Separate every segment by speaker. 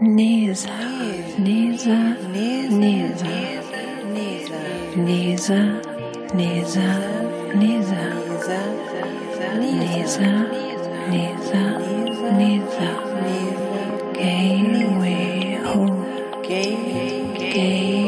Speaker 1: Nisa, Nisa, Nisa, Nisa, Nisa, Nisa, Nisa, Nisa, Nisa, Nisa, Nisa, Neza, Gateway Home,
Speaker 2: Gateway.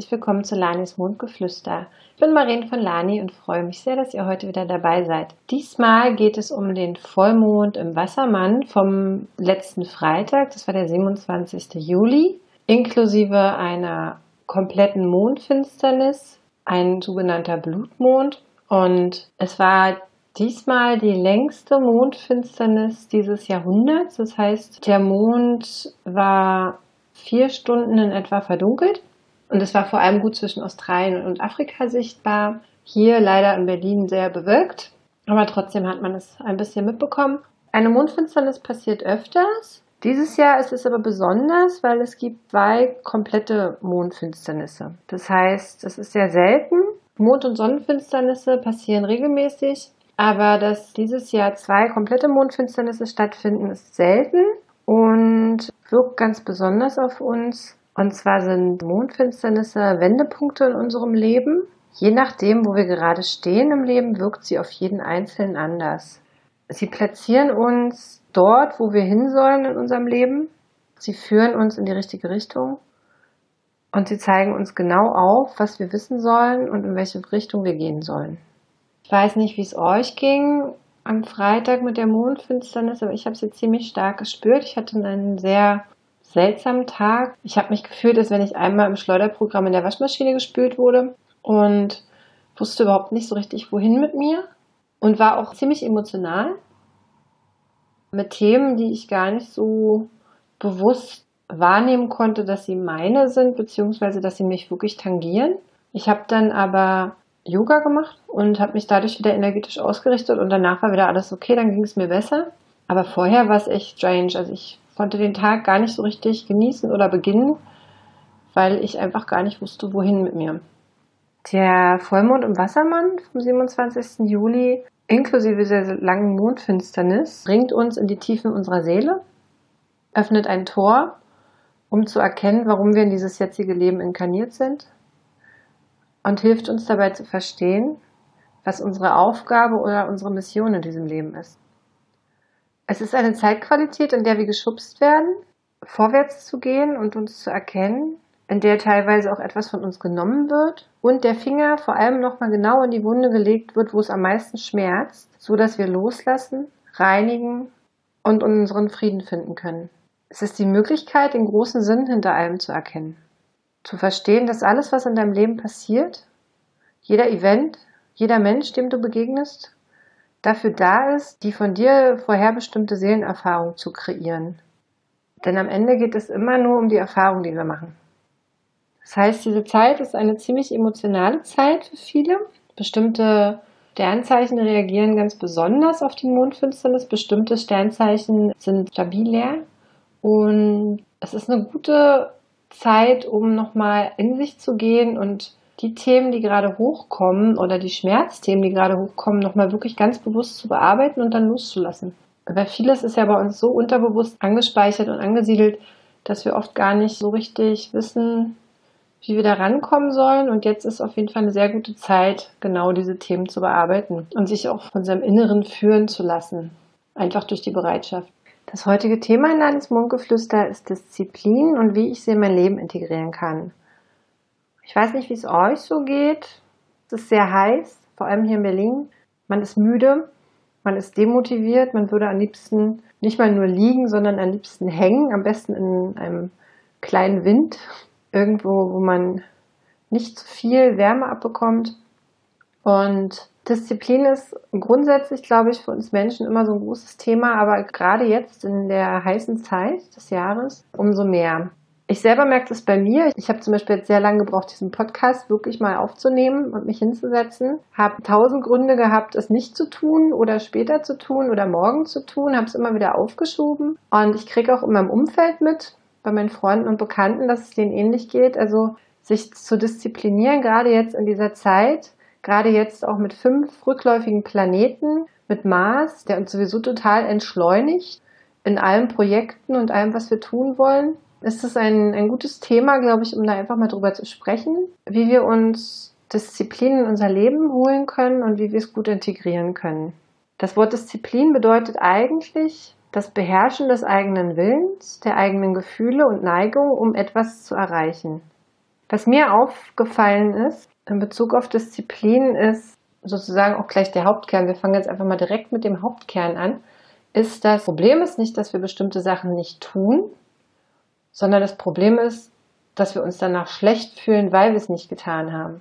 Speaker 2: Herzlich willkommen zu Lanis Mondgeflüster. Ich bin Marien von Lani und freue mich sehr, dass ihr heute wieder dabei seid. Diesmal geht es um den Vollmond im Wassermann vom letzten Freitag, das war der 27. Juli, inklusive einer kompletten Mondfinsternis, ein sogenannter Blutmond. Und es war diesmal die längste Mondfinsternis dieses Jahrhunderts. Das heißt, der Mond war vier Stunden in etwa verdunkelt. Und es war vor allem gut zwischen Australien und Afrika sichtbar. Hier leider in Berlin sehr bewölkt. Aber trotzdem hat man es ein bisschen mitbekommen. Eine Mondfinsternis passiert öfters. Dieses Jahr ist es aber besonders, weil es gibt zwei komplette Mondfinsternisse. Das heißt, es ist sehr selten. Mond- und Sonnenfinsternisse passieren regelmäßig. Aber dass dieses Jahr zwei komplette Mondfinsternisse stattfinden, ist selten und wirkt ganz besonders auf uns. Und zwar sind Mondfinsternisse Wendepunkte in unserem Leben. Je nachdem, wo wir gerade stehen im Leben, wirkt sie auf jeden Einzelnen anders. Sie platzieren uns dort, wo wir hin sollen in unserem Leben. Sie führen uns in die richtige Richtung. Und sie zeigen uns genau auf, was wir wissen sollen und in welche Richtung wir gehen sollen. Ich weiß nicht, wie es euch ging am Freitag mit der Mondfinsternis, aber ich habe sie ziemlich stark gespürt. Ich hatte einen sehr seltsamen Tag. Ich habe mich gefühlt, als wenn ich einmal im Schleuderprogramm in der Waschmaschine gespült wurde und wusste überhaupt nicht so richtig, wohin mit mir und war auch ziemlich emotional mit Themen, die ich gar nicht so bewusst wahrnehmen konnte, dass sie meine sind, beziehungsweise dass sie mich wirklich tangieren. Ich habe dann aber Yoga gemacht und habe mich dadurch wieder energetisch ausgerichtet und danach war wieder alles okay, dann ging es mir besser. Aber vorher war es echt strange. Also ich konnte den Tag gar nicht so richtig genießen oder beginnen, weil ich einfach gar nicht wusste, wohin mit mir. Der Vollmond im Wassermann vom 27. Juli inklusive der langen Mondfinsternis bringt uns in die Tiefen unserer Seele, öffnet ein Tor, um zu erkennen, warum wir in dieses jetzige Leben inkarniert sind und hilft uns dabei zu verstehen, was unsere Aufgabe oder unsere Mission in diesem Leben ist. Es ist eine Zeitqualität, in der wir geschubst werden, vorwärts zu gehen und uns zu erkennen, in der teilweise auch etwas von uns genommen wird und der Finger vor allem nochmal genau in die Wunde gelegt wird, wo es am meisten schmerzt, so dass wir loslassen, reinigen und unseren Frieden finden können. Es ist die Möglichkeit, den großen Sinn hinter allem zu erkennen. Zu verstehen, dass alles, was in deinem Leben passiert, jeder Event, jeder Mensch, dem du begegnest, dafür da ist, die von dir vorherbestimmte Seelenerfahrung zu kreieren. Denn am Ende geht es immer nur um die Erfahrung, die wir machen. Das heißt, diese Zeit ist eine ziemlich emotionale Zeit für viele. Bestimmte Sternzeichen reagieren ganz besonders auf die Mondfinsternis. Bestimmte Sternzeichen sind stabiler. Und es ist eine gute Zeit, um nochmal in sich zu gehen und die Themen, die gerade hochkommen oder die Schmerzthemen, die gerade hochkommen, nochmal wirklich ganz bewusst zu bearbeiten und dann loszulassen. Weil vieles ist ja bei uns so unterbewusst angespeichert und angesiedelt, dass wir oft gar nicht so richtig wissen, wie wir da rankommen sollen. Und jetzt ist auf jeden Fall eine sehr gute Zeit, genau diese Themen zu bearbeiten und sich auch von seinem Inneren führen zu lassen. Einfach durch die Bereitschaft. Das heutige Thema in Landesmundgeflüster ist Disziplin und wie ich sie in mein Leben integrieren kann. Ich weiß nicht, wie es euch so geht. Es ist sehr heiß, vor allem hier in Berlin. Man ist müde, man ist demotiviert, man würde am liebsten nicht mal nur liegen, sondern am liebsten hängen, am besten in einem kleinen Wind, irgendwo, wo man nicht zu viel Wärme abbekommt. Und Disziplin ist grundsätzlich, glaube ich, für uns Menschen immer so ein großes Thema, aber gerade jetzt in der heißen Zeit des Jahres umso mehr. Ich selber merke das bei mir. Ich habe zum Beispiel jetzt sehr lange gebraucht, diesen Podcast wirklich mal aufzunehmen und mich hinzusetzen. Habe tausend Gründe gehabt, es nicht zu tun oder später zu tun oder morgen zu tun. Habe es immer wieder aufgeschoben. Und ich kriege auch in meinem Umfeld mit, bei meinen Freunden und Bekannten, dass es denen ähnlich geht. Also sich zu disziplinieren, gerade jetzt in dieser Zeit, gerade jetzt auch mit fünf rückläufigen Planeten, mit Mars, der uns sowieso total entschleunigt in allen Projekten und allem, was wir tun wollen ist es ein, ein gutes Thema, glaube ich, um da einfach mal drüber zu sprechen, wie wir uns Disziplin in unser Leben holen können und wie wir es gut integrieren können. Das Wort Disziplin bedeutet eigentlich das Beherrschen des eigenen Willens, der eigenen Gefühle und Neigungen, um etwas zu erreichen. Was mir aufgefallen ist in Bezug auf Disziplin ist sozusagen auch gleich der Hauptkern. Wir fangen jetzt einfach mal direkt mit dem Hauptkern an. Ist das Problem ist nicht, dass wir bestimmte Sachen nicht tun, sondern das Problem ist, dass wir uns danach schlecht fühlen, weil wir es nicht getan haben.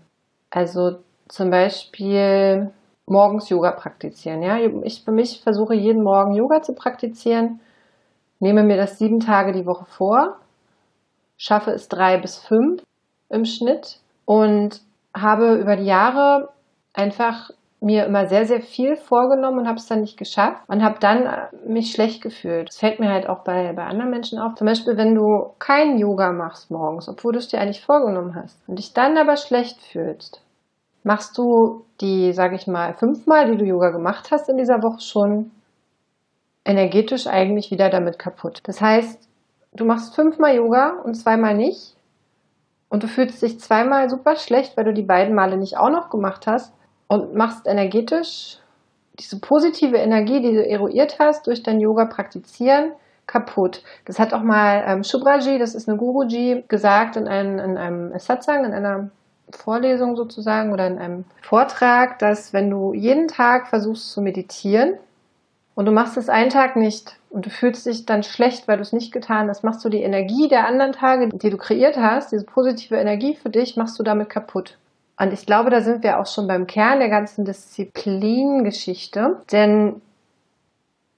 Speaker 2: Also zum Beispiel morgens Yoga praktizieren. Ja, ich für mich versuche jeden Morgen Yoga zu praktizieren, nehme mir das sieben Tage die Woche vor, schaffe es drei bis fünf im Schnitt und habe über die Jahre einfach mir immer sehr, sehr viel vorgenommen und habe es dann nicht geschafft und habe dann äh, mich schlecht gefühlt. Das fällt mir halt auch bei, bei anderen Menschen auf. Zum Beispiel, wenn du kein Yoga machst morgens, obwohl du es dir eigentlich vorgenommen hast und dich dann aber schlecht fühlst, machst du die, sage ich mal, fünfmal, die du Yoga gemacht hast in dieser Woche schon energetisch eigentlich wieder damit kaputt. Das heißt, du machst fünfmal Yoga und zweimal nicht und du fühlst dich zweimal super schlecht, weil du die beiden Male nicht auch noch gemacht hast und machst energetisch diese positive Energie, die du eruiert hast, durch dein Yoga praktizieren, kaputt. Das hat auch mal ähm, Shubraji, das ist eine Guruji, gesagt in einem, in einem Satsang, in einer Vorlesung sozusagen oder in einem Vortrag, dass wenn du jeden Tag versuchst zu meditieren und du machst es einen Tag nicht und du fühlst dich dann schlecht, weil du es nicht getan hast, machst du die Energie der anderen Tage, die du kreiert hast, diese positive Energie für dich, machst du damit kaputt. Und ich glaube, da sind wir auch schon beim Kern der ganzen Disziplingeschichte. Denn,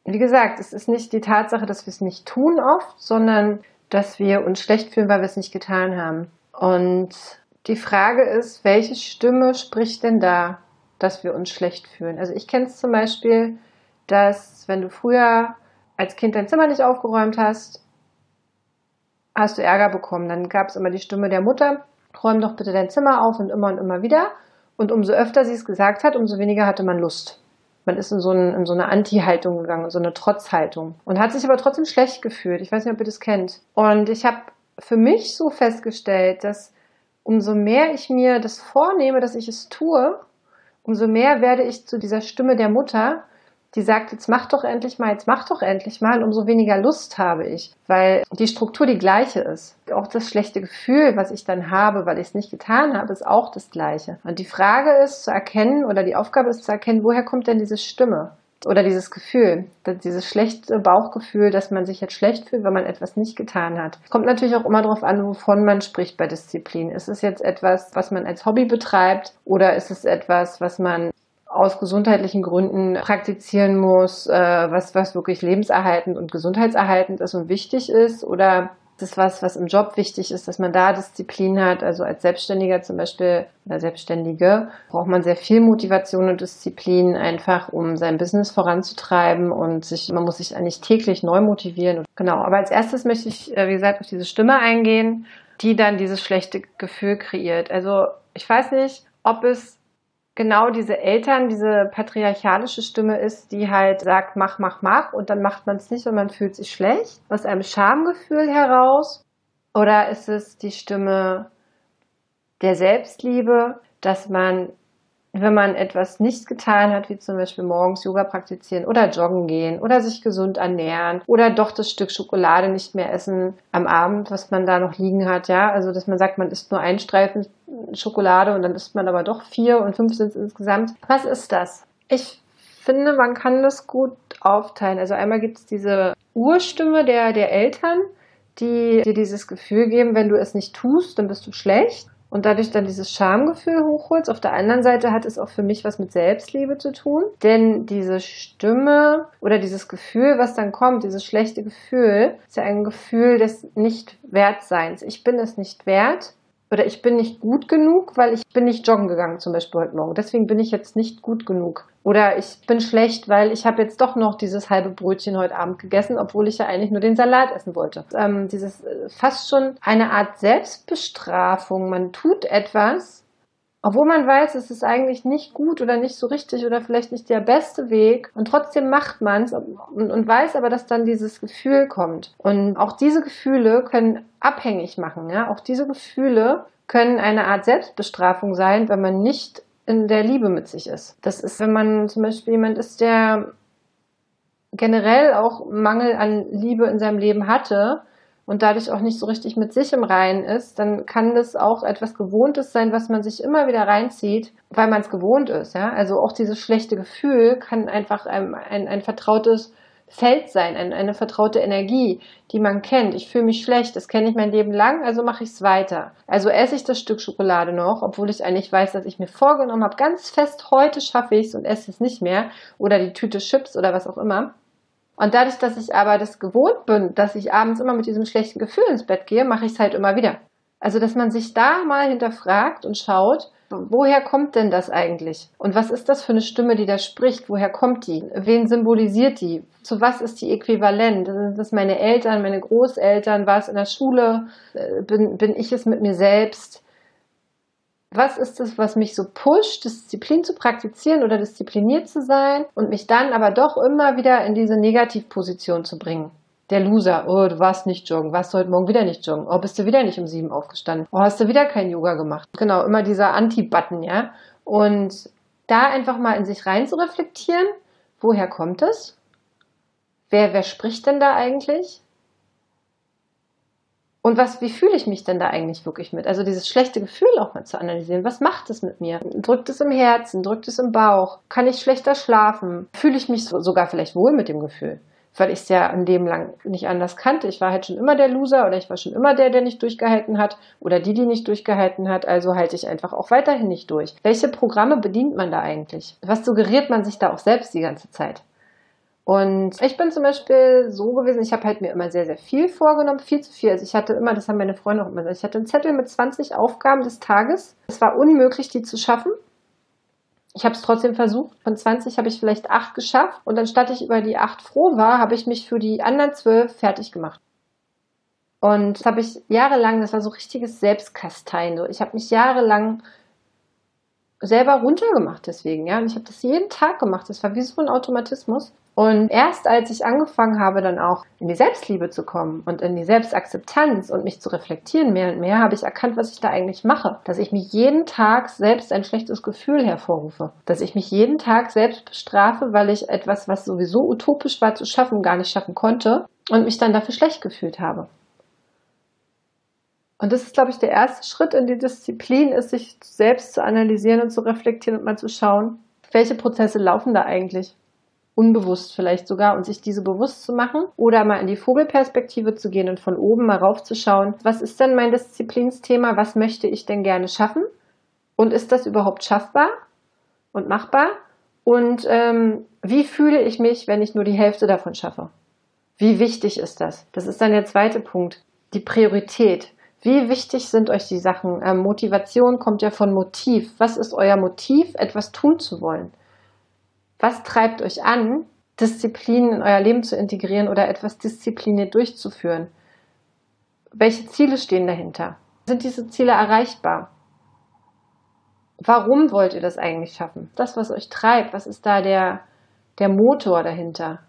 Speaker 2: wie gesagt, es ist nicht die Tatsache, dass wir es nicht tun oft, sondern dass wir uns schlecht fühlen, weil wir es nicht getan haben. Und die Frage ist, welche Stimme spricht denn da, dass wir uns schlecht fühlen? Also ich kenne es zum Beispiel, dass wenn du früher als Kind dein Zimmer nicht aufgeräumt hast, hast du Ärger bekommen. Dann gab es immer die Stimme der Mutter, räum doch bitte dein Zimmer auf und immer und immer wieder. Und umso öfter sie es gesagt hat, umso weniger hatte man Lust. Man ist in so, ein, in so eine Anti-Haltung gegangen, in so eine Trotzhaltung. Und hat sich aber trotzdem schlecht gefühlt. Ich weiß nicht, ob ihr das kennt. Und ich habe für mich so festgestellt, dass umso mehr ich mir das vornehme, dass ich es tue, umso mehr werde ich zu dieser Stimme der Mutter, die sagt, jetzt mach doch endlich mal, jetzt mach doch endlich mal, umso weniger Lust habe ich, weil die Struktur die gleiche ist. Auch das schlechte Gefühl, was ich dann habe, weil ich es nicht getan habe, ist auch das gleiche. Und die Frage ist zu erkennen, oder die Aufgabe ist zu erkennen, woher kommt denn diese Stimme? Oder dieses Gefühl, dieses schlechte Bauchgefühl, dass man sich jetzt schlecht fühlt, wenn man etwas nicht getan hat. Kommt natürlich auch immer darauf an, wovon man spricht bei Disziplin. Ist es jetzt etwas, was man als Hobby betreibt oder ist es etwas, was man aus gesundheitlichen Gründen praktizieren muss, äh, was, was wirklich lebenserhaltend und gesundheitserhaltend ist und wichtig ist? Oder es was, was im Job wichtig ist, dass man da Disziplin hat? Also als Selbstständiger zum Beispiel oder Selbstständige braucht man sehr viel Motivation und Disziplin einfach, um sein Business voranzutreiben und sich, man muss sich eigentlich täglich neu motivieren. Genau. Aber als erstes möchte ich, äh, wie gesagt, auf diese Stimme eingehen, die dann dieses schlechte Gefühl kreiert. Also ich weiß nicht, ob es genau diese Eltern, diese patriarchalische Stimme ist, die halt sagt, mach, mach, mach und dann macht man es nicht und man fühlt sich schlecht, aus einem Schamgefühl heraus? Oder ist es die Stimme der Selbstliebe, dass man wenn man etwas nicht getan hat, wie zum Beispiel morgens Yoga praktizieren oder joggen gehen oder sich gesund ernähren oder doch das Stück Schokolade nicht mehr essen am Abend, was man da noch liegen hat, ja, also dass man sagt, man isst nur einen Streifen Schokolade und dann isst man aber doch vier und fünf sind es insgesamt. Was ist das? Ich finde, man kann das gut aufteilen. Also einmal gibt es diese Urstimme der, der Eltern, die dir dieses Gefühl geben, wenn du es nicht tust, dann bist du schlecht. Und dadurch dann dieses Schamgefühl hochholst. Auf der anderen Seite hat es auch für mich was mit Selbstliebe zu tun, denn diese Stimme oder dieses Gefühl, was dann kommt, dieses schlechte Gefühl, ist ja ein Gefühl des Nicht-Wertseins. Ich bin es nicht wert, oder ich bin nicht gut genug, weil ich bin nicht joggen gegangen zum Beispiel heute Morgen. Deswegen bin ich jetzt nicht gut genug. Oder ich bin schlecht, weil ich habe jetzt doch noch dieses halbe Brötchen heute Abend gegessen, obwohl ich ja eigentlich nur den Salat essen wollte. Ähm, dieses äh, fast schon eine Art Selbstbestrafung. Man tut etwas, obwohl man weiß, es ist eigentlich nicht gut oder nicht so richtig oder vielleicht nicht der beste Weg und trotzdem macht man es und, und, weiß aber, dass dann dieses Gefühl kommt. Und auch diese Gefühle können abhängig machen. Ja? Auch diese Gefühle können eine Art Selbstbestrafung sein, wenn man nicht in der Liebe mit sich ist. Das ist, wenn man zum Beispiel jemand ist, der generell auch Mangel an Liebe in seinem Leben hatte und dadurch auch nicht so richtig mit sich im Reinen ist, dann kann das auch etwas Gewohntes sein, was man sich immer wieder reinzieht, weil man es gewohnt ist. Ja? Also auch dieses schlechte Gefühl kann einfach ein, ein, ein vertrautes Feld sein, ein, eine vertraute Energie, die man kennt. Ich fühle mich schlecht, das kenne ich mein Leben lang, also mache ich es weiter. Also esse ich das Stück Schokolade noch, obwohl ich eigentlich weiß, dass ich mir vorgenommen habe, ganz fest, heute schaffe ich es und esse es nicht mehr. Oder die Tüte Chips oder was auch immer. Und dadurch, dass ich aber das gewohnt bin, dass ich abends immer mit diesem schlechten Gefühl ins Bett gehe, mache ich es halt immer wieder. Also, dass man sich da mal hinterfragt und schaut, woher kommt denn das eigentlich? Und was ist das für eine Stimme, die da spricht? Woher kommt die? Wen symbolisiert die? Zu was ist die äquivalent? Sind das meine Eltern, meine Großeltern? War es in der Schule? Äh, bin, bin ich es mit mir selbst? Was ist es, was mich so pusht, Disziplin zu praktizieren oder diszipliniert zu sein und mich dann aber doch immer wieder in diese Negativposition zu bringen. Der Loser, oh, du warst nicht joggen, warst du heute Morgen wieder nicht joggen, oh, bist du wieder nicht um sieben aufgestanden, oh, hast du wieder kein Yoga gemacht. Genau, immer dieser Anti-Button, ja. Und da einfach mal in sich rein zu reflektieren, woher kommt es? Wer, wer spricht denn da eigentlich? Und was, wie fühle ich mich denn da eigentlich wirklich mit? Also dieses schlechte Gefühl auch mal zu analysieren. Was macht es mit mir? Drückt es im Herzen? Drückt es im Bauch? Kann ich schlechter schlafen? Fühle ich mich sogar vielleicht wohl mit dem Gefühl? Weil ich es ja ein Leben lang nicht anders kannte. Ich war halt schon immer der Loser oder ich war schon immer der, der nicht durchgehalten hat oder die, die nicht durchgehalten hat. Also halte ich einfach auch weiterhin nicht durch. Welche Programme bedient man da eigentlich? Was suggeriert man sich da auch selbst die ganze Zeit? Und ich bin zum Beispiel so gewesen, ich habe halt mir immer sehr, sehr viel vorgenommen, viel zu viel. Also ich hatte immer, das haben meine Freunde auch immer gesagt, ich hatte einen Zettel mit 20 Aufgaben des Tages. Es war unmöglich, die zu schaffen. Ich habe es trotzdem versucht. Von 20 habe ich vielleicht acht geschafft. Und anstatt ich über die acht froh war, habe ich mich für die anderen zwölf fertig gemacht. Und das habe ich jahrelang, das war so richtiges Selbstkasteien. Ich habe mich jahrelang selber runtergemacht deswegen, ja. Und ich habe das jeden Tag gemacht. Das war wie so ein Automatismus. Und erst als ich angefangen habe, dann auch in die Selbstliebe zu kommen und in die Selbstakzeptanz und mich zu reflektieren mehr und mehr, habe ich erkannt, was ich da eigentlich mache. Dass ich mich jeden Tag selbst ein schlechtes Gefühl hervorrufe. Dass ich mich jeden Tag selbst bestrafe, weil ich etwas, was sowieso utopisch war zu schaffen, gar nicht schaffen konnte und mich dann dafür schlecht gefühlt habe. Und das ist, glaube ich, der erste Schritt in die Disziplin, ist, sich selbst zu analysieren und zu reflektieren und mal zu schauen, welche Prozesse laufen da eigentlich unbewusst vielleicht sogar und sich diese bewusst zu machen oder mal in die Vogelperspektive zu gehen und von oben mal raufzuschauen, was ist denn mein Disziplinsthema, was möchte ich denn gerne schaffen und ist das überhaupt schaffbar und machbar und ähm, wie fühle ich mich, wenn ich nur die Hälfte davon schaffe? Wie wichtig ist das? Das ist dann der zweite Punkt, die Priorität. Wie wichtig sind euch die Sachen? Ähm, Motivation kommt ja von Motiv. Was ist euer Motiv, etwas tun zu wollen? Was treibt euch an, Disziplin in euer Leben zu integrieren oder etwas diszipliniert durchzuführen? Welche Ziele stehen dahinter? Sind diese Ziele erreichbar? Warum wollt ihr das eigentlich schaffen? Das, was euch treibt, was ist da der, der Motor dahinter?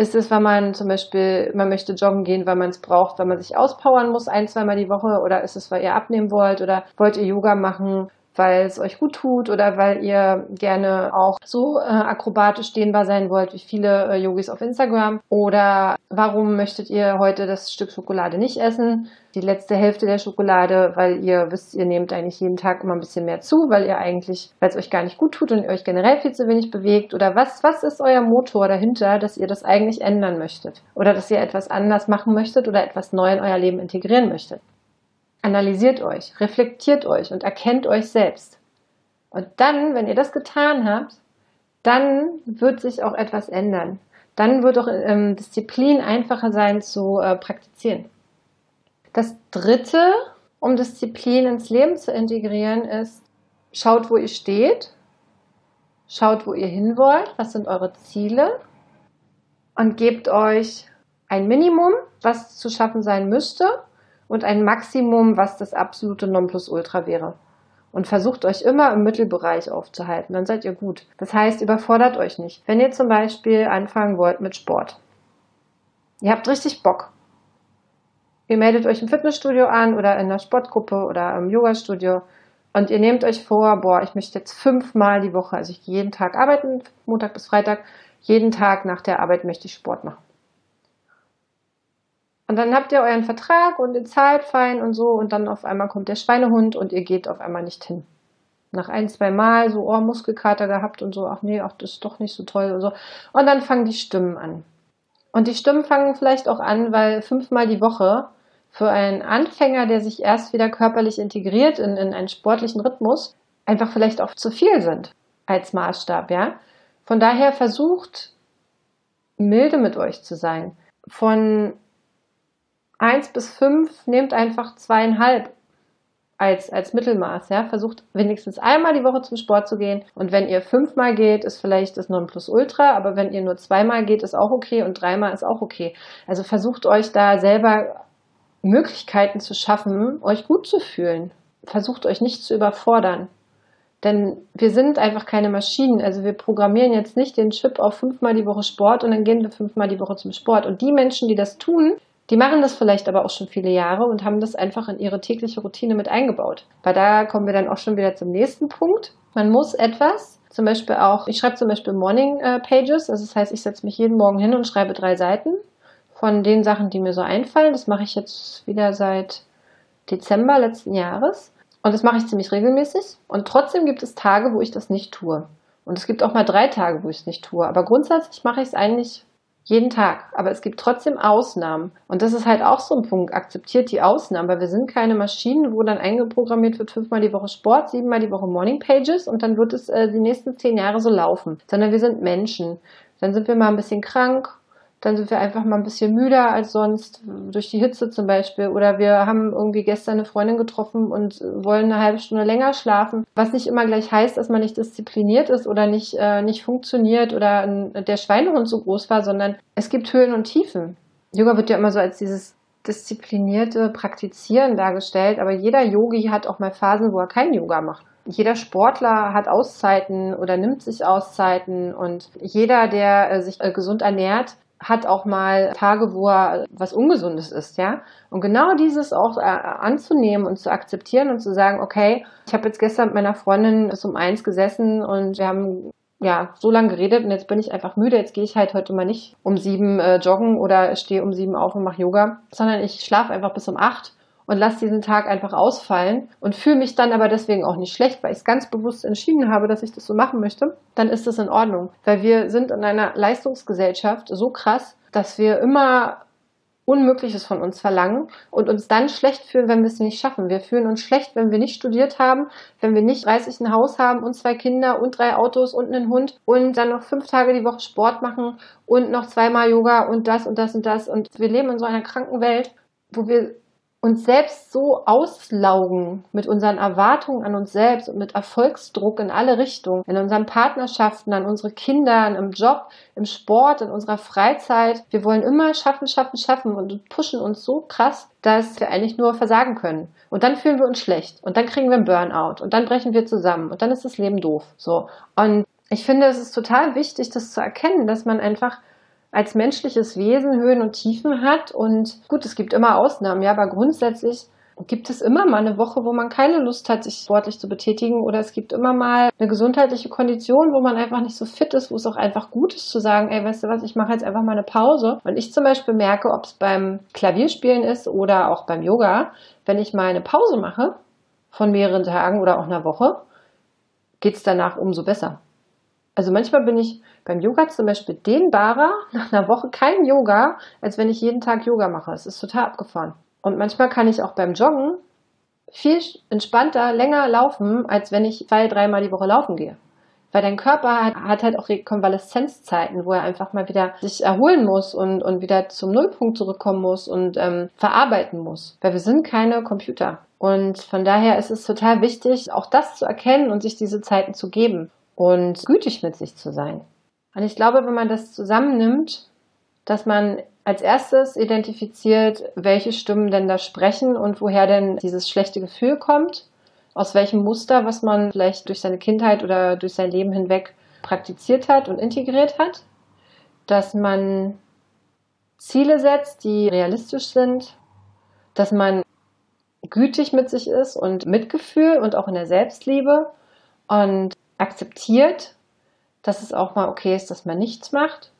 Speaker 2: Ist es, wenn man zum Beispiel, man möchte joggen gehen, weil man es braucht, weil man sich auspowern muss, ein, zweimal die Woche? Oder ist es, weil ihr abnehmen wollt? Oder wollt ihr Yoga machen, weil es euch gut tut oder weil ihr gerne auch so äh, akrobatisch dehnbar sein wollt wie viele äh, Yogis auf Instagram? Oder warum möchtet ihr heute das Stück Schokolade nicht essen, die letzte Hälfte der Schokolade, weil ihr wisst, ihr nehmt eigentlich jeden Tag immer ein bisschen mehr zu, weil ihr eigentlich, weil es euch gar nicht gut tut und ihr euch generell viel zu wenig bewegt? Oder was, was ist euer Motor dahinter, dass ihr das eigentlich ändern möchtet? Oder dass ihr etwas anders machen möchtet oder etwas neu in euer Leben integrieren möchtet. Analysiert euch, reflektiert euch und erkennt euch selbst. Und dann, wenn ihr das getan habt, dann wird sich auch etwas ändern. Dann wird auch ähm, Disziplin einfacher sein zu äh, praktizieren. Das dritte, um Disziplin ins Leben zu integrieren, ist, schaut, wo ihr steht, schaut, wo ihr hin wollt, was sind eure Ziele und gebt euch ein Minimum, was zu schaffen sein müsste und ein Maximum, was das absolute Nonplusultra wäre. Und versucht euch immer im Mittelbereich aufzuhalten, dann seid ihr gut. Das heißt, überfordert euch nicht. Wenn ihr zum Beispiel anfangen wollt mit Sport, ihr habt richtig Bock. Ihr meldet euch im Fitnessstudio an oder in einer Sportgruppe oder im Yogastudio und ihr nehmt euch vor, boah, ich möchte jetzt fünfmal die Woche, also ich gehe jeden Tag arbeiten, Montag bis Freitag, jeden Tag nach der Arbeit möchte ich Sport machen. Und dann habt ihr euren Vertrag und ihr zahlt fein und so und dann auf einmal kommt der Schweinehund und ihr geht auf einmal nicht hin. Nach ein, zwei Mal so, oh, Muskelkater gehabt und so, ach nee, ach, das ist doch nicht so toll und so. Und dann fangen die Stimmen an. Und die Stimmen fangen vielleicht auch an, weil fünfmal die Woche für einen Anfänger, der sich erst wieder körperlich integriert in, in einen sportlichen Rhythmus, einfach vielleicht auch zu viel sind als Maßstab, ja. Von daher versucht, milde mit euch zu sein. Von 1 bis 5 nehmt einfach zweieinhalb als, als Mittelmaß. Ja? Versucht wenigstens einmal die Woche zum Sport zu gehen. Und wenn ihr fünfmal geht, ist vielleicht das Nonplusultra. Aber wenn ihr nur zweimal geht, ist auch okay. Und dreimal ist auch okay. Also versucht euch da selber Möglichkeiten zu schaffen, euch gut zu fühlen. Versucht euch nicht zu überfordern. Denn wir sind einfach keine Maschinen. Also wir programmieren jetzt nicht den Chip auf fünfmal die Woche Sport und dann gehen wir fünfmal die Woche zum Sport. Und die Menschen, die das tun, die machen das vielleicht aber auch schon viele Jahre und haben das einfach in ihre tägliche Routine mit eingebaut. Weil da kommen wir dann auch schon wieder zum nächsten Punkt. Man muss etwas, zum Beispiel auch, ich schreibe zum Beispiel Morning äh, Pages, also das heißt, ich setze mich jeden Morgen hin und schreibe drei Seiten von den Sachen, die mir so einfallen. Das mache ich jetzt wieder seit Dezember letzten Jahres. Und das mache ich ziemlich regelmäßig. Und trotzdem gibt es Tage, wo ich das nicht tue. Und es gibt auch mal drei Tage, wo ich es nicht tue. Aber grundsätzlich mache ich es eigentlich jeden Tag. Aber es gibt trotzdem Ausnahmen. Und das ist halt auch so ein Punkt. Akzeptiert die Ausnahmen, weil wir sind keine Maschinen, wo dann eingeprogrammiert wird, fünfmal die Woche Sport, siebenmal die Woche Morning Pages und dann wird es äh, die nächsten zehn Jahre so laufen. Sondern wir sind Menschen. Dann sind wir mal ein bisschen krank dann sind wir einfach mal ein bisschen müder als sonst, durch die Hitze zum Beispiel. Oder wir haben irgendwie gestern eine Freundin getroffen und wollen eine halbe Stunde länger schlafen. Was nicht immer gleich heißt, dass man nicht diszipliniert ist oder nicht, äh, nicht funktioniert oder der Schweinehund so groß war, sondern es gibt Höhen und Tiefen. Yoga wird ja immer so als dieses disziplinierte Praktizieren dargestellt, aber jeder Yogi hat auch mal Phasen, wo er kein Yoga macht jeder Sportler hat Auszeiten oder nimmt sich Auszeiten und jeder, der äh, sich äh, gesund ernährt, hat auch mal Tage, wo er was Ungesundes ist, ja. Und genau dieses auch äh, anzunehmen und zu akzeptieren und zu sagen, okay, ich habe jetzt gestern mit meiner Freundin bis um eins gesessen und wir haben ja so lange geredet und jetzt bin ich einfach müde. Jetzt gehe ich halt heute mal nicht um sieben äh, joggen oder stehe um sieben auf und mache Yoga, sondern ich schlafe einfach bis um acht und lasse diesen Tag einfach ausfallen und fühle mich dann aber deswegen auch nicht schlecht, weil ich es ganz bewusst entschieden habe, dass ich das so machen möchte, dann ist das in Ordnung. Weil wir sind in einer Leistungsgesellschaft so krass, dass wir immer Unmögliches von uns verlangen und uns dann schlecht fühlen, wenn wir es nicht schaffen. Wir fühlen uns schlecht, wenn wir nicht studiert haben, wenn wir nicht 30 ein Haus haben und zwei Kinder und drei Autos und einen Hund und dann noch fünf Tage die Woche Sport machen und noch zweimal Yoga und das und das und das. Und wir leben in so einer kranken Welt, wo wir uns selbst so auslaugen mit unseren Erwartungen an uns selbst und mit Erfolgsdruck in alle Richtungen, in unseren Partnerschaften, an unsere Kinder, im Job, im Sport, in unserer Freizeit. Wir wollen immer schaffen, schaffen, schaffen und pushen uns so krass, dass wir eigentlich nur versagen können. Und dann fühlen wir uns schlecht und dann kriegen wir einen Burnout und dann brechen wir zusammen und dann ist das Leben doof. So. Und ich finde, es ist total wichtig, das zu erkennen, dass man einfach als menschliches Wesen Höhen und Tiefen hat. Und gut, es gibt immer Ausnahmen, ja, aber grundsätzlich gibt es immer mal eine Woche, wo man keine Lust hat, sich sportlich zu betätigen oder es gibt immer mal eine gesundheitliche Kondition, wo man einfach nicht so fit ist, wo es auch einfach gut ist zu sagen, ey, weißt du was, ich mache jetzt einfach mal eine Pause. Und ich zum Beispiel merke, ob es beim Klavierspielen ist oder auch beim Yoga, wenn ich mal eine Pause mache von mehreren Tagen oder auch einer Woche, geht es danach umso besser. Also manchmal bin ich beim Yoga zum Beispiel dehnbarer nach einer Woche kein Yoga, als wenn ich jeden Tag Yoga mache. Es ist total abgefahren. Und manchmal kann ich auch beim Joggen viel entspannter länger laufen, als wenn ich zwei, dreimal die Woche laufen gehe. Weil dein Körper hat, hat halt auch Rekonvaleszenzzeiten, wo er einfach mal wieder sich erholen muss und, und wieder zum Nullpunkt zurückkommen muss und ähm, verarbeiten muss. Weil wir sind keine Computer. Und von daher ist es total wichtig, auch das zu erkennen und sich diese Zeiten zu geben und gütig mit sich zu sein. Und ich glaube, wenn man das zusammennimmt, dass man als erstes identifiziert, welche Stimmen denn da sprechen und woher denn dieses schlechte Gefühl kommt, aus welchem Muster, was man vielleicht durch seine Kindheit oder durch sein Leben hinweg praktiziert hat und integriert hat, dass man Ziele setzt, die realistisch sind, dass man gütig mit sich ist und Mitgefühl und auch in der Selbstliebe und akzeptiert, dass es auch mal okay ist, dass man nichts macht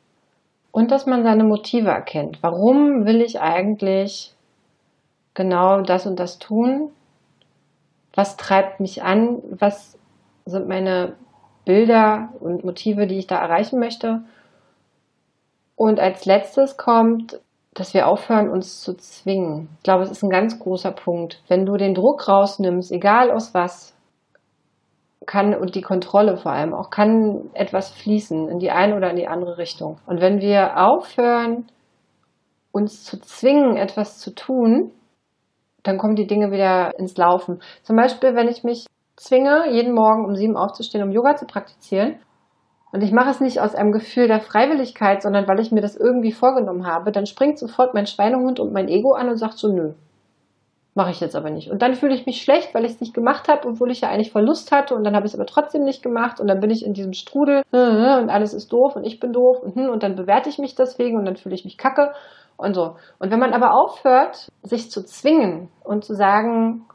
Speaker 2: und dass man seine Motive erkennt. Warum will ich eigentlich genau das und das tun? Was treibt mich an? Was sind meine Bilder und Motive, die ich da erreichen möchte? Und als letztes kommt, dass wir aufhören, uns zu zwingen. Ich glaube, es ist ein ganz großer Punkt. Wenn du den Druck rausnimmst, egal aus was, kann und die Kontrolle vor allem auch kann etwas fließen in die eine oder in die andere Richtung. Und wenn wir aufhören, uns zu zwingen, etwas zu tun, dann kommen die Dinge wieder ins Laufen. Zum Beispiel, wenn ich mich zwinge, jeden Morgen um sieben aufzustehen, um Yoga zu praktizieren, und ich mache es nicht aus einem Gefühl der Freiwilligkeit, sondern weil ich mir das irgendwie vorgenommen habe, dann springt sofort mein Schweinehund und mein Ego an und sagt so, nö, Mache ich jetzt aber nicht. Und dann fühle ich mich schlecht, weil ich es nicht gemacht habe, obwohl ich ja eigentlich Verlust hatte und dann habe ich es aber trotzdem nicht gemacht und dann bin ich in diesem Strudel äh, und alles ist doof und ich bin doof hm, und dann bewerte ich mich deswegen und dann fühle ich mich kacke und so. Und wenn man aber aufhört, sich zu zwingen und zu sagen,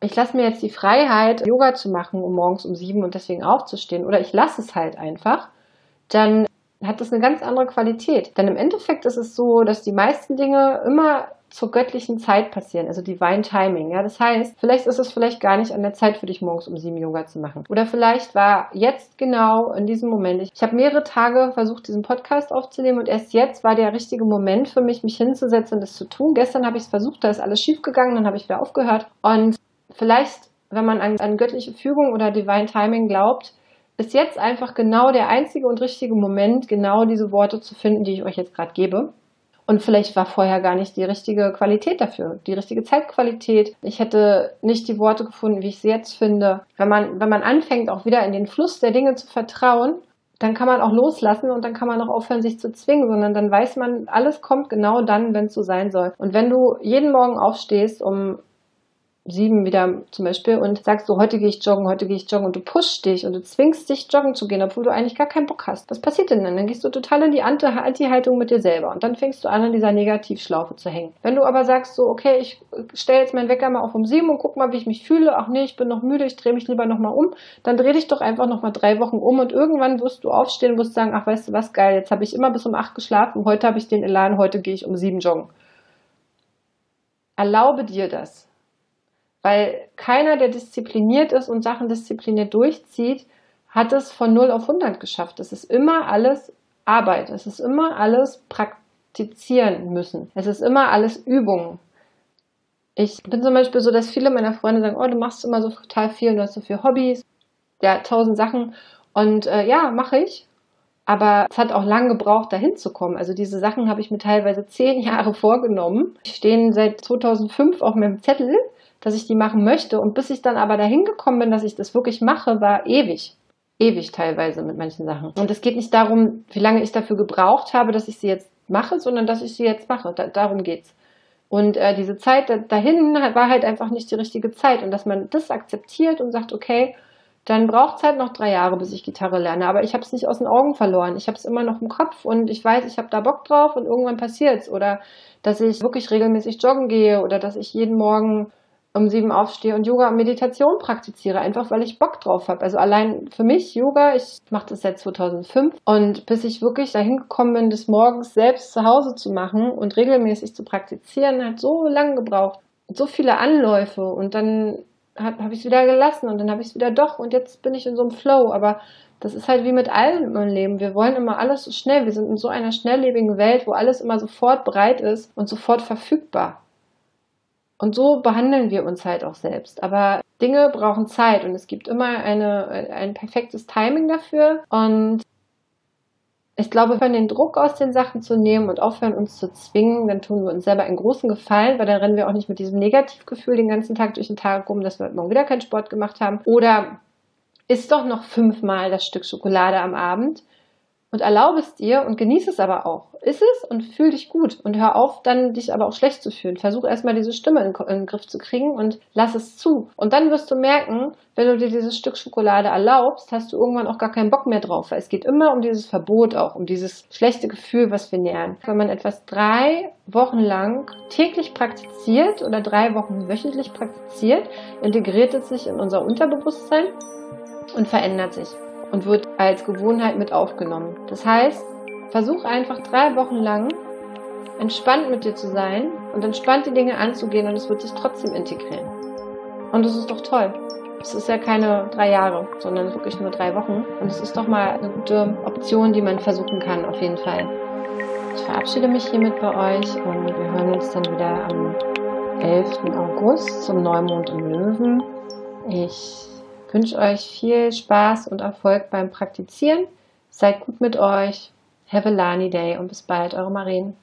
Speaker 2: ich lasse mir jetzt die Freiheit, Yoga zu machen, um morgens um sieben und deswegen aufzustehen oder ich lasse es halt einfach, dann hat das eine ganz andere Qualität. Denn im Endeffekt ist es so, dass die meisten Dinge immer zur göttlichen Zeit passieren, also Divine Timing. Ja, das heißt, vielleicht ist es vielleicht gar nicht an der Zeit für dich morgens um sieben Yoga zu machen. Oder vielleicht war jetzt genau in diesem Moment. Ich, ich habe mehrere Tage versucht, diesen Podcast aufzunehmen und erst jetzt war der richtige Moment für mich, mich hinzusetzen und das zu tun. Gestern habe ich es versucht, da ist alles schief gegangen, dann habe ich wieder aufgehört. Und vielleicht, wenn man an, an göttliche Fügung oder Divine Timing glaubt, ist jetzt einfach genau der einzige und richtige Moment, genau diese Worte zu finden, die ich euch jetzt gerade gebe. Und vielleicht war vorher gar nicht die richtige Qualität dafür, die richtige Zeitqualität. Ich hätte nicht die Worte gefunden, wie ich sie jetzt finde. Wenn man, wenn man anfängt, auch wieder in den Fluss der Dinge zu vertrauen, dann kann man auch loslassen und dann kann man auch aufhören, sich zu zwingen, sondern dann weiß man, alles kommt genau dann, wenn es so sein soll. Und wenn du jeden Morgen aufstehst, um sieben wieder zum Beispiel und sagst so, heute gehe ich joggen, heute gehe ich joggen und du pushst dich und du zwingst dich joggen zu gehen, obwohl du eigentlich gar keinen Bock hast. Was passiert denn dann? Dann gehst du total in die Anti-Haltung mit dir selber und dann fängst du an, in dieser Negativschlaufe zu hängen. Wenn du aber sagst so, okay, ich stelle jetzt meinen Wecker mal auf um sieben und guck mal, wie ich mich fühle. Ach nee, ich bin noch müde, ich drehe mich lieber nochmal um. Dann dreh dich doch einfach nochmal drei Wochen um und irgendwann wirst du aufstehen wirst sagen, ach weißt du was, geil, jetzt habe ich immer bis um acht geschlafen, heute habe ich den Elan, heute gehe ich um sieben joggen. Erlaube dir das. Weil keiner, der diszipliniert ist und Sachen diszipliniert durchzieht, hat es von 0 auf 100 geschafft. Es ist immer alles Arbeit. Es ist immer alles praktizieren müssen. Es ist immer alles Übung. Ich bin zum Beispiel so, dass viele meiner Freunde sagen, oh, du machst immer so total viel, du hast so viele Hobbys, ja, tausend Sachen. Und äh, ja, mache ich. Aber es hat auch lange gebraucht, dahin zu kommen. Also diese Sachen habe ich mir teilweise zehn Jahre vorgenommen. Die stehen seit 2005 auf meinem Zettel dass ich die machen möchte. Und bis ich dann aber dahin gekommen bin, dass ich das wirklich mache, war ewig. Ewig teilweise mit manchen Sachen. Und es geht nicht darum, wie lange ich dafür gebraucht habe, dass ich sie jetzt mache, sondern dass ich sie jetzt mache. Da, darum geht's. Und äh, diese Zeit dahin war halt einfach nicht die richtige Zeit. Und dass man das akzeptiert und sagt, okay, dann braucht es halt noch drei Jahre, bis ich Gitarre lerne. Aber ich habe es nicht aus den Augen verloren. Ich habe es immer noch im Kopf und ich weiß, ich habe da Bock drauf und irgendwann passiert's. Oder dass ich wirklich regelmäßig joggen gehe oder dass ich jeden Morgen um sieben aufstehe und Yoga und Meditation praktiziere, einfach weil ich Bock drauf habe. Also allein für mich Yoga, ich mache das seit 2005 und bis ich wirklich dahin gekommen bin, das morgens selbst zu Hause zu machen und regelmäßig zu praktizieren, hat so lange gebraucht. So viele Anläufe und dann habe hab ich es wieder gelassen und dann habe ich es wieder doch und jetzt bin ich in so einem Flow. Aber das ist halt wie mit allem im Leben. Wir wollen immer alles so schnell. Wir sind in so einer schnelllebigen Welt, wo alles immer sofort bereit ist und sofort verfügbar. Und so behandeln wir uns halt auch selbst. Aber Dinge brauchen Zeit und es gibt immer eine, ein perfektes Timing dafür. Und ich glaube, wenn den Druck aus den Sachen zu nehmen und aufhören, uns zu zwingen, dann tun wir uns selber einen großen Gefallen, weil dann rennen wir auch nicht mit diesem Negativgefühl den ganzen Tag durch den Tag rum, dass wir morgen wieder keinen Sport gemacht haben. Oder isst doch noch fünfmal das Stück Schokolade am Abend und erlaube es dir und genieße es aber auch. Iss es und fühl dich gut und hör auf, dann dich aber auch schlecht zu fühlen. Versuch erstmal diese Stimme in, in, den Griff zu kriegen und lass es zu. Und dann wirst du merken, wenn du dir dieses Stück Schokolade erlaubst, hast du irgendwann auch gar keinen Bock mehr drauf. Weil es geht immer um dieses Verbot auch, um dieses schlechte Gefühl, was wir nähern. Wenn man etwas drei Wochen lang täglich praktiziert oder drei Wochen wöchentlich praktiziert, integriert es sich in unser Unterbewusstsein und verändert sich und wird als Gewohnheit mit aufgenommen. Das heißt, versuch einfach drei Wochen lang entspannt mit dir zu sein und entspannt die Dinge anzugehen und es wird sich trotzdem integrieren. Und das ist doch toll. Es ist ja keine drei Jahre, sondern wirklich nur drei Wochen. Und es ist doch mal eine gute Option, die man versuchen kann, auf jeden Fall. Ich verabschiede mich hiermit bei euch und wir hören uns dann wieder am 11. August zum Neumond im Löwen. Ich wünsche euch viel Spaß und Erfolg beim Praktizieren. Seid gut mit euch. Have a Lani Day und bis bald, eure Marien.